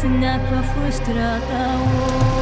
senat pa frustrata o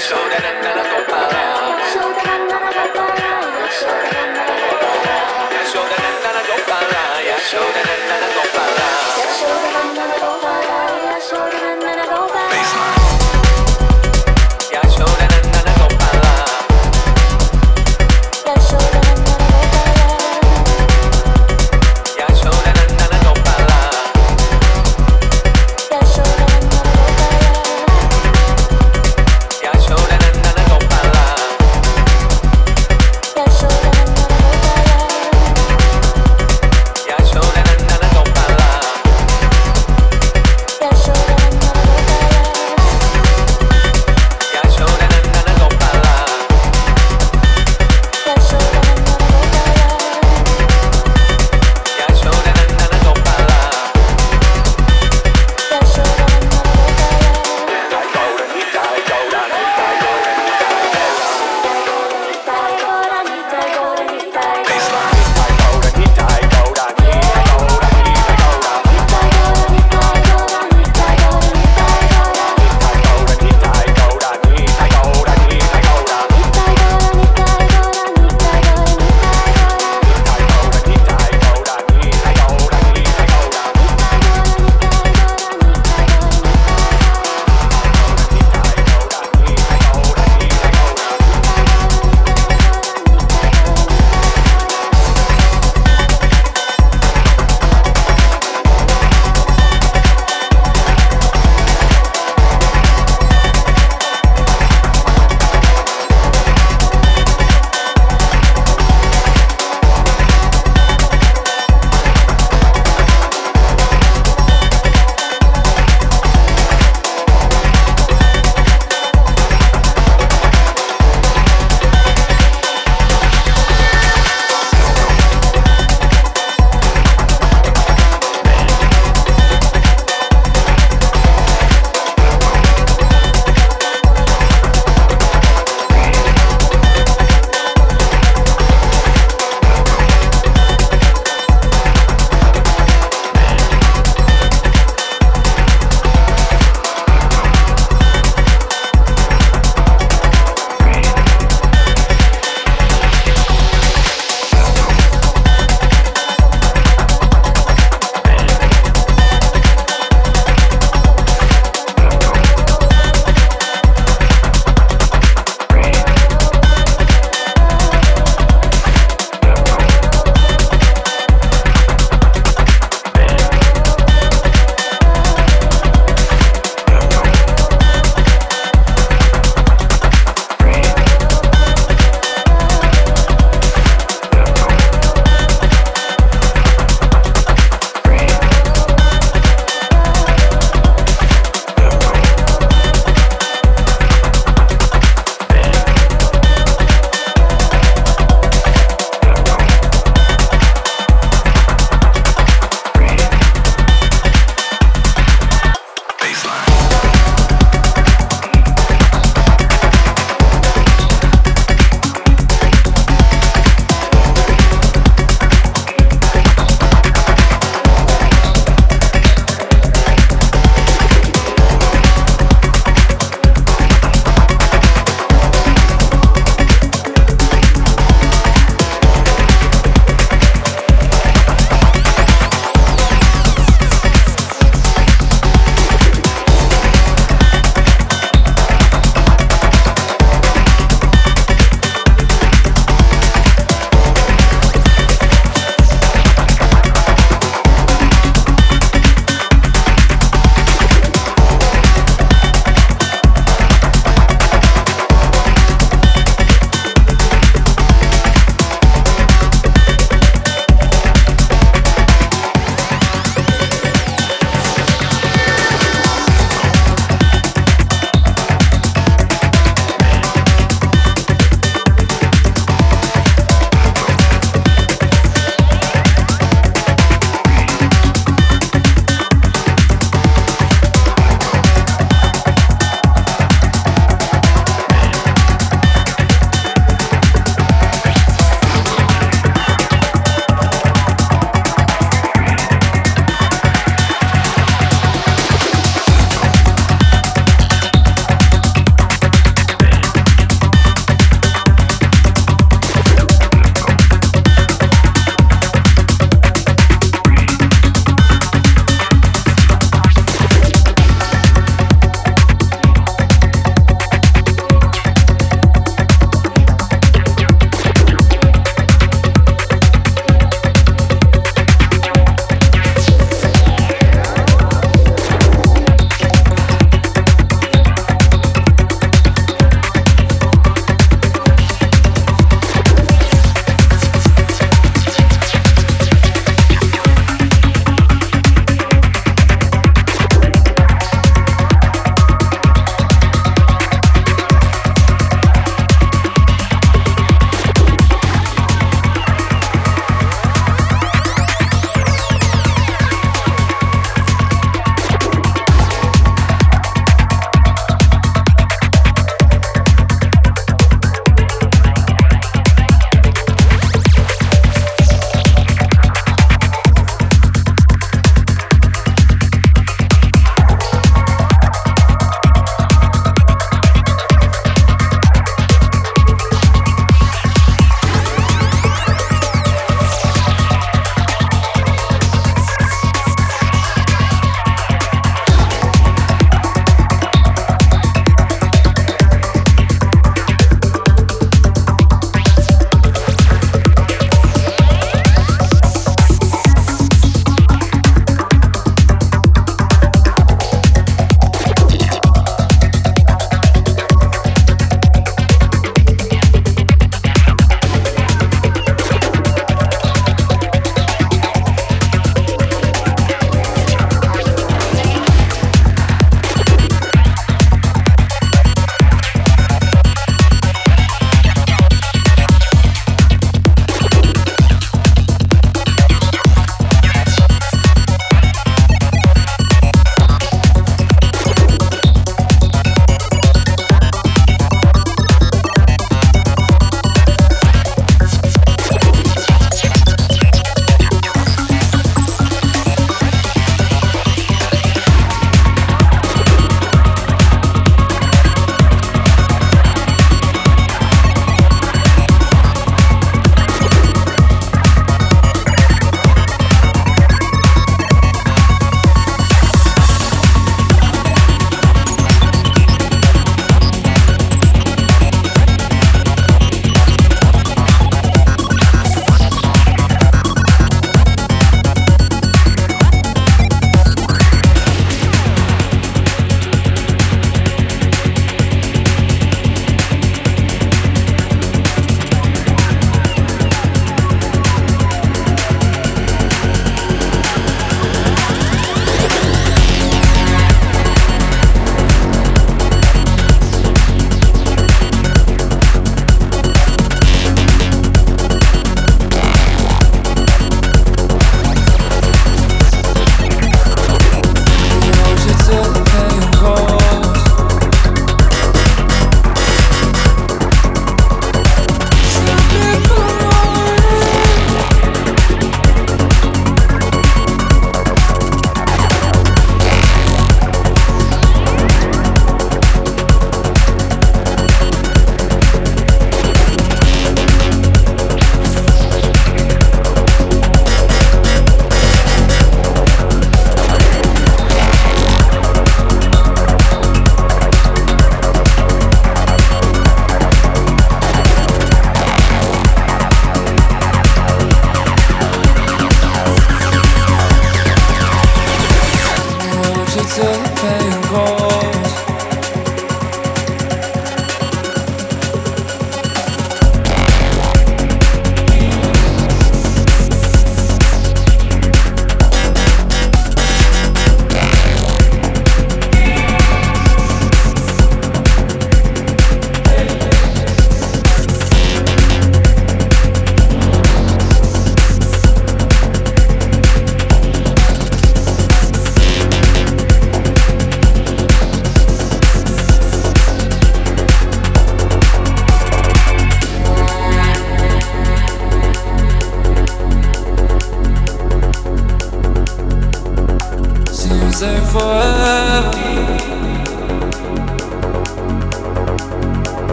show that I am not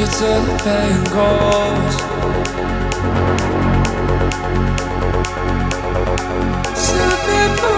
you till the pain goes. Slipping